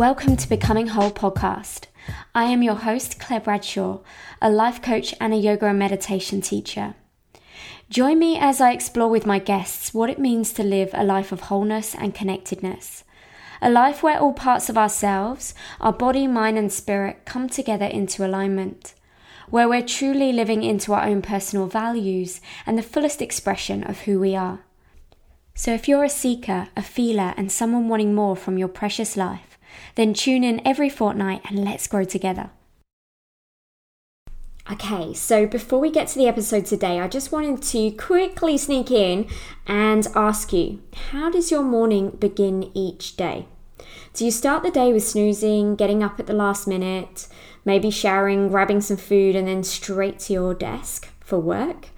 Welcome to Becoming Whole podcast. I am your host, Claire Bradshaw, a life coach and a yoga and meditation teacher. Join me as I explore with my guests what it means to live a life of wholeness and connectedness. A life where all parts of ourselves, our body, mind, and spirit come together into alignment. Where we're truly living into our own personal values and the fullest expression of who we are. So, if you're a seeker, a feeler, and someone wanting more from your precious life, then tune in every fortnight and let's grow together. Okay, so before we get to the episode today, I just wanted to quickly sneak in and ask you how does your morning begin each day? Do you start the day with snoozing, getting up at the last minute, maybe showering, grabbing some food, and then straight to your desk for work?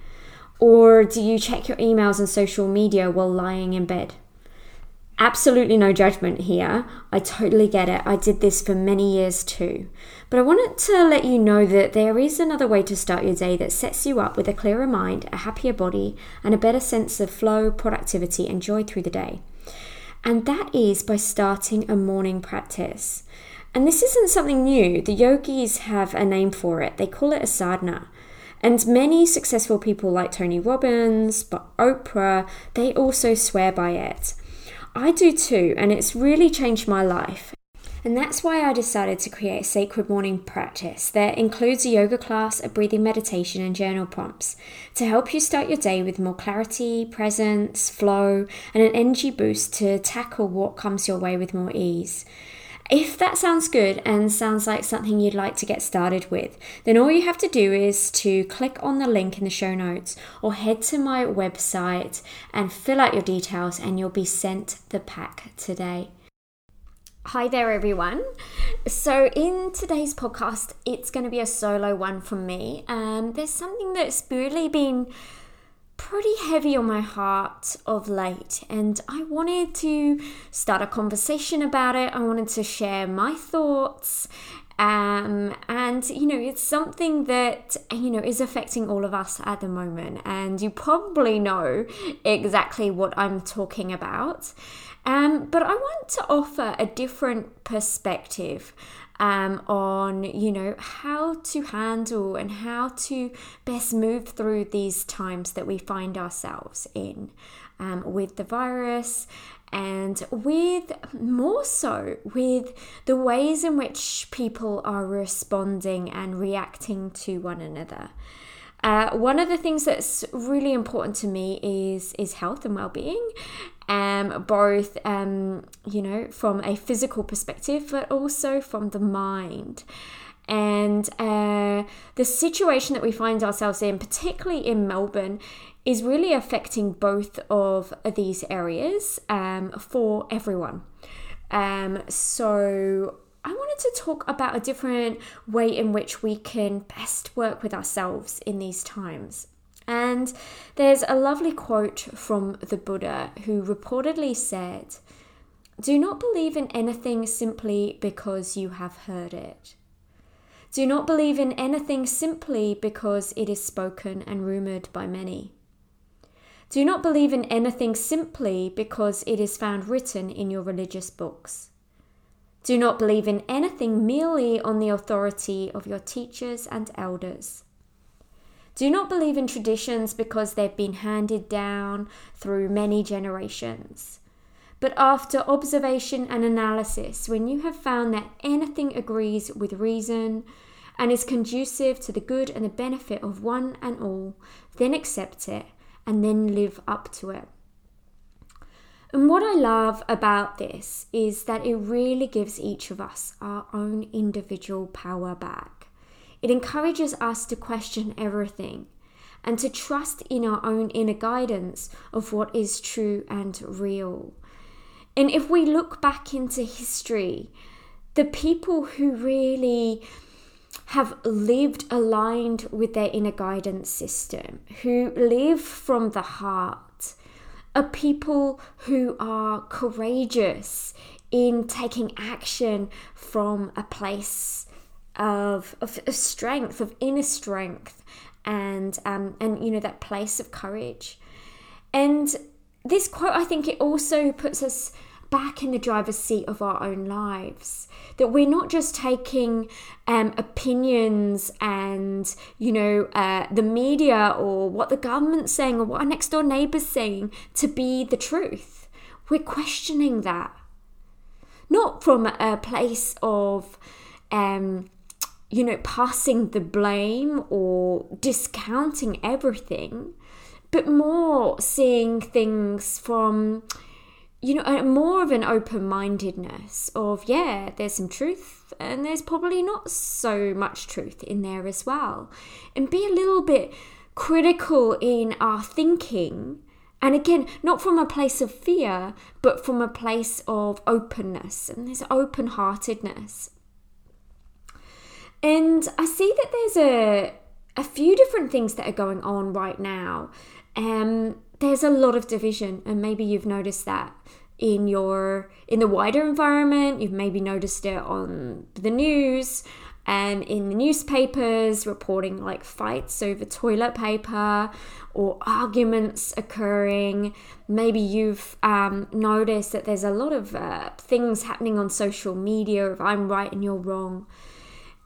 Or do you check your emails and social media while lying in bed? Absolutely no judgment here. I totally get it. I did this for many years too. But I wanted to let you know that there is another way to start your day that sets you up with a clearer mind, a happier body, and a better sense of flow, productivity, and joy through the day. And that is by starting a morning practice. And this isn't something new. The yogis have a name for it. They call it a sadhana. And many successful people like Tony Robbins, but Oprah, they also swear by it. I do too, and it's really changed my life. And that's why I decided to create a sacred morning practice that includes a yoga class, a breathing meditation, and journal prompts to help you start your day with more clarity, presence, flow, and an energy boost to tackle what comes your way with more ease. If that sounds good and sounds like something you'd like to get started with, then all you have to do is to click on the link in the show notes or head to my website and fill out your details, and you'll be sent the pack today. Hi there, everyone. So, in today's podcast, it's going to be a solo one from me. Um, there's something that's really been pretty heavy on my heart of late, and I wanted to start a conversation about it. I wanted to share my thoughts. Um, and you know, it's something that you know is affecting all of us at the moment, and you probably know exactly what I'm talking about. Um, but I want to offer a different perspective um, on you know how to handle and how to best move through these times that we find ourselves in um, with the virus and with more so with the ways in which people are responding and reacting to one another. Uh, one of the things that's really important to me is is health and well-being um, both um, you know from a physical perspective but also from the mind. And uh, the situation that we find ourselves in particularly in melbourne is really affecting both of these areas um, for everyone. Um, so I wanted to talk about a different way in which we can best work with ourselves in these times. And there's a lovely quote from the Buddha who reportedly said, Do not believe in anything simply because you have heard it. Do not believe in anything simply because it is spoken and rumoured by many. Do not believe in anything simply because it is found written in your religious books. Do not believe in anything merely on the authority of your teachers and elders. Do not believe in traditions because they've been handed down through many generations. But after observation and analysis, when you have found that anything agrees with reason and is conducive to the good and the benefit of one and all, then accept it and then live up to it. And what I love about this is that it really gives each of us our own individual power back. It encourages us to question everything and to trust in our own inner guidance of what is true and real. And if we look back into history, the people who really have lived aligned with their inner guidance system, who live from the heart, are people who are courageous in taking action from a place of, of, of strength, of inner strength, and um, and you know that place of courage. And this quote, I think, it also puts us back in the driver's seat of our own lives. That we're not just taking um, opinions and, you know, uh, the media or what the government's saying or what our next door neighbour's saying to be the truth. We're questioning that. Not from a place of, um, you know, passing the blame or discounting everything, but more seeing things from you know, more of an open mindedness of, yeah, there's some truth and there's probably not so much truth in there as well. And be a little bit critical in our thinking. And again, not from a place of fear, but from a place of openness and this open heartedness. And I see that there's a, a few different things that are going on right now. Um, there's a lot of division, and maybe you've noticed that in your in the wider environment you've maybe noticed it on the news and in the newspapers reporting like fights over toilet paper or arguments occurring maybe you've um, noticed that there's a lot of uh, things happening on social media if i'm right and you're wrong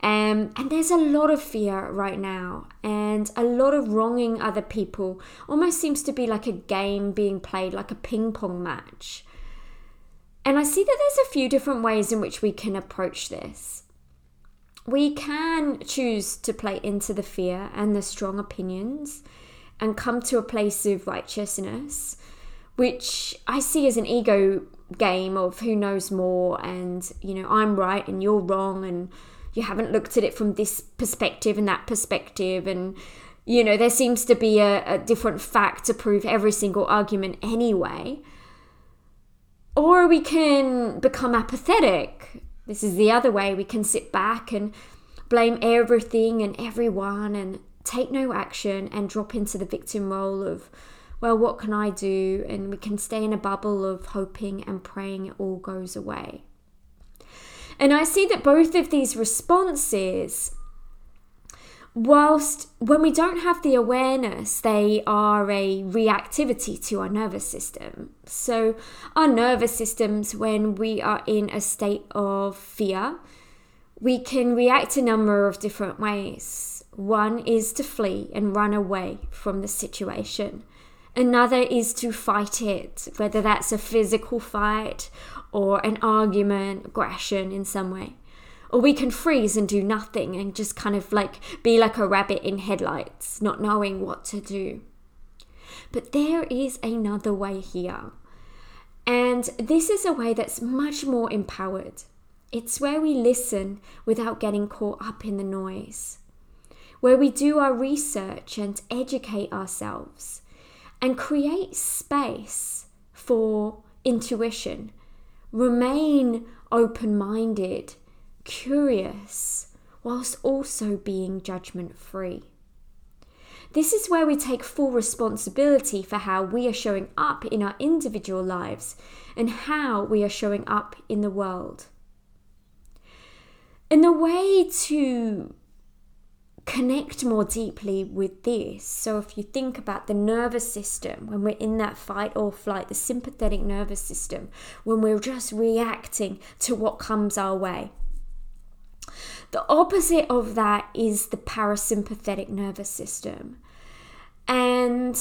um, and there's a lot of fear right now, and a lot of wronging other people. Almost seems to be like a game being played, like a ping pong match. And I see that there's a few different ways in which we can approach this. We can choose to play into the fear and the strong opinions and come to a place of righteousness, which I see as an ego game of who knows more and, you know, I'm right and you're wrong and you haven't looked at it from this perspective and that perspective and you know there seems to be a, a different fact to prove every single argument anyway or we can become apathetic. This is the other way. We can sit back and blame everything and everyone and take no action and drop into the victim role of, well, what can I do? And we can stay in a bubble of hoping and praying it all goes away. And I see that both of these responses whilst when we don't have the awareness, they are a reactivity to our nervous system. So, our nervous systems, when we are in a state of fear, we can react a number of different ways. One is to flee and run away from the situation. Another is to fight it, whether that's a physical fight or an argument, aggression in some way or we can freeze and do nothing and just kind of like be like a rabbit in headlights, not knowing what to do. But there is another way here. And this is a way that's much more empowered. It's where we listen without getting caught up in the noise, where we do our research and educate ourselves and create space for intuition, remain open minded curious, whilst also being judgment free. This is where we take full responsibility for how we are showing up in our individual lives and how we are showing up in the world. And the way to connect more deeply with this. So, if you think about the nervous system, when we're in that fight or flight, the sympathetic nervous system, when we're just reacting to what comes our way, the opposite of that is the parasympathetic nervous system. And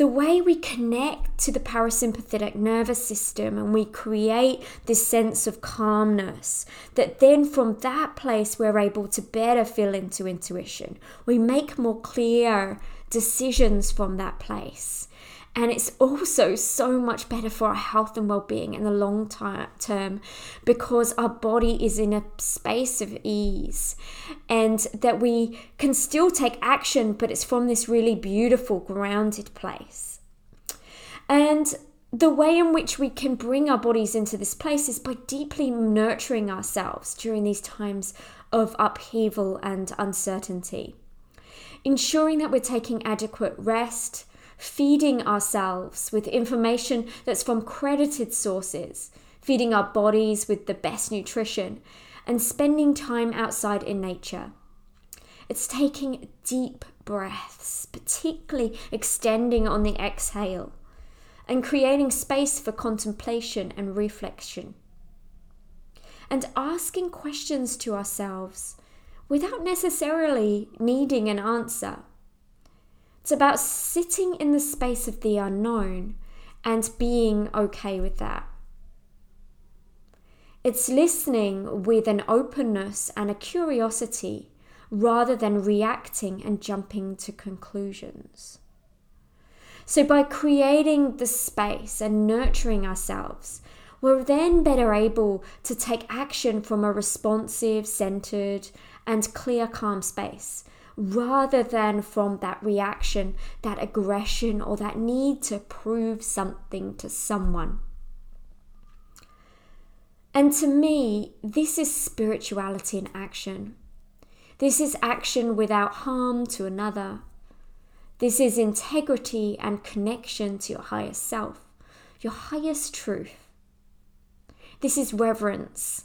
the way we connect to the parasympathetic nervous system and we create this sense of calmness, that then from that place we're able to better feel into intuition. We make more clear decisions from that place. And it's also so much better for our health and well being in the long term because our body is in a space of ease and that we can still take action, but it's from this really beautiful, grounded place. And the way in which we can bring our bodies into this place is by deeply nurturing ourselves during these times of upheaval and uncertainty. Ensuring that we're taking adequate rest, feeding ourselves with information that's from credited sources, feeding our bodies with the best nutrition, and spending time outside in nature. It's taking deep breaths, particularly extending on the exhale, and creating space for contemplation and reflection. And asking questions to ourselves without necessarily needing an answer. It's about sitting in the space of the unknown and being okay with that. It's listening with an openness and a curiosity rather than reacting and jumping to conclusions. So, by creating the space and nurturing ourselves, we're then better able to take action from a responsive, centered, and clear, calm space rather than from that reaction, that aggression, or that need to prove something to someone. And to me, this is spirituality in action. This is action without harm to another. This is integrity and connection to your higher self, your highest truth. This is reverence.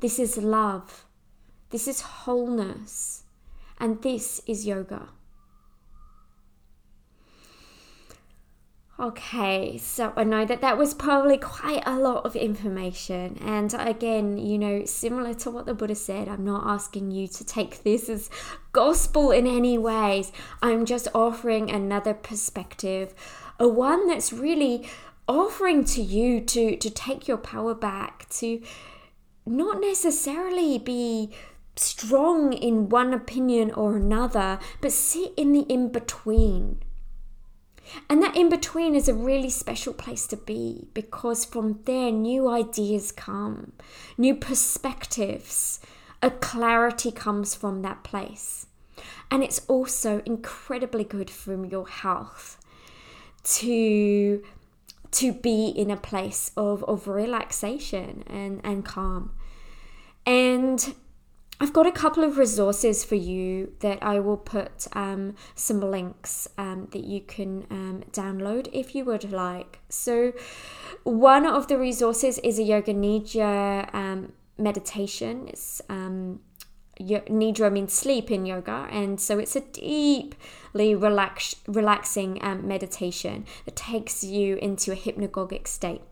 This is love. This is wholeness. And this is yoga. Okay, so I know that that was probably quite a lot of information. And again, you know, similar to what the Buddha said, I'm not asking you to take this as gospel in any ways. I'm just offering another perspective, a one that's really offering to you to to take your power back, to not necessarily be strong in one opinion or another, but sit in the in between and that in between is a really special place to be because from there, new ideas come, new perspectives, a clarity comes from that place. And it's also incredibly good for your health to to be in a place of, of relaxation and, and calm. And I've got a couple of resources for you that I will put um, some links um, that you can um, download if you would like. So, one of the resources is a Yoga Nidra um, meditation. It's um, Nidra means sleep in yoga, and so it's a deeply relax, relaxing um, meditation that takes you into a hypnagogic state.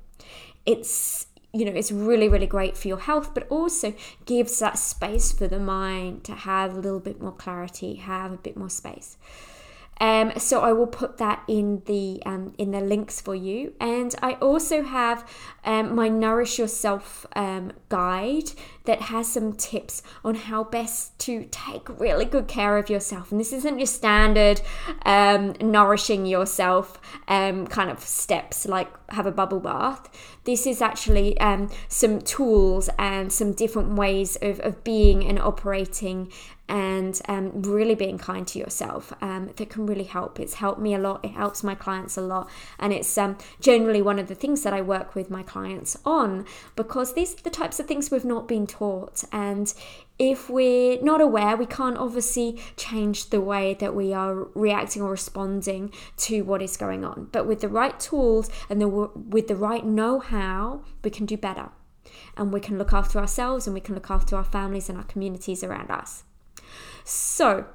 It's you know, it's really, really great for your health, but also gives that space for the mind to have a little bit more clarity, have a bit more space. Um, so I will put that in the um, in the links for you, and I also have um, my Nourish Yourself um, guide that has some tips on how best to take really good care of yourself. And this isn't your standard um, nourishing yourself um, kind of steps like have a bubble bath. This is actually some tools and some different ways of, of being and operating and um, really being kind to yourself um, that can really help. It's helped me a lot. It helps my clients a lot, and it's um, generally one of the things that I work with my clients on because these are the types of things we've not been taught, and if we're not aware, we can't obviously change the way that we are reacting or responding to what is going on. But with the right tools and the, with the right know-how, we can do better. And we can look after ourselves and we can look after our families and our communities around us. So,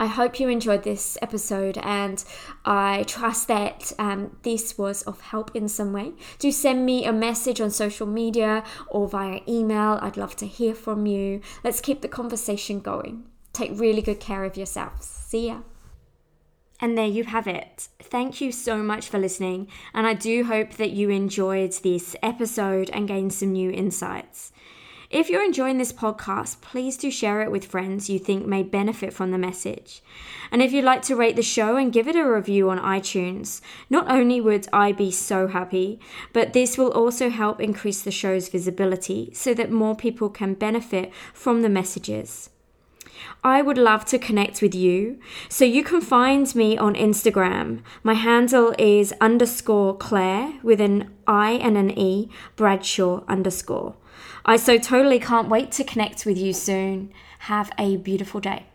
I hope you enjoyed this episode and I trust that um, this was of help in some way. Do send me a message on social media or via email. I'd love to hear from you. Let's keep the conversation going. Take really good care of yourselves. See ya. And there you have it. Thank you so much for listening, and I do hope that you enjoyed this episode and gained some new insights. If you're enjoying this podcast, please do share it with friends you think may benefit from the message. And if you'd like to rate the show and give it a review on iTunes, not only would I be so happy, but this will also help increase the show's visibility so that more people can benefit from the messages. I would love to connect with you. So you can find me on Instagram. My handle is underscore Claire with an I and an E, Bradshaw underscore. I so totally can't wait to connect with you soon. Have a beautiful day.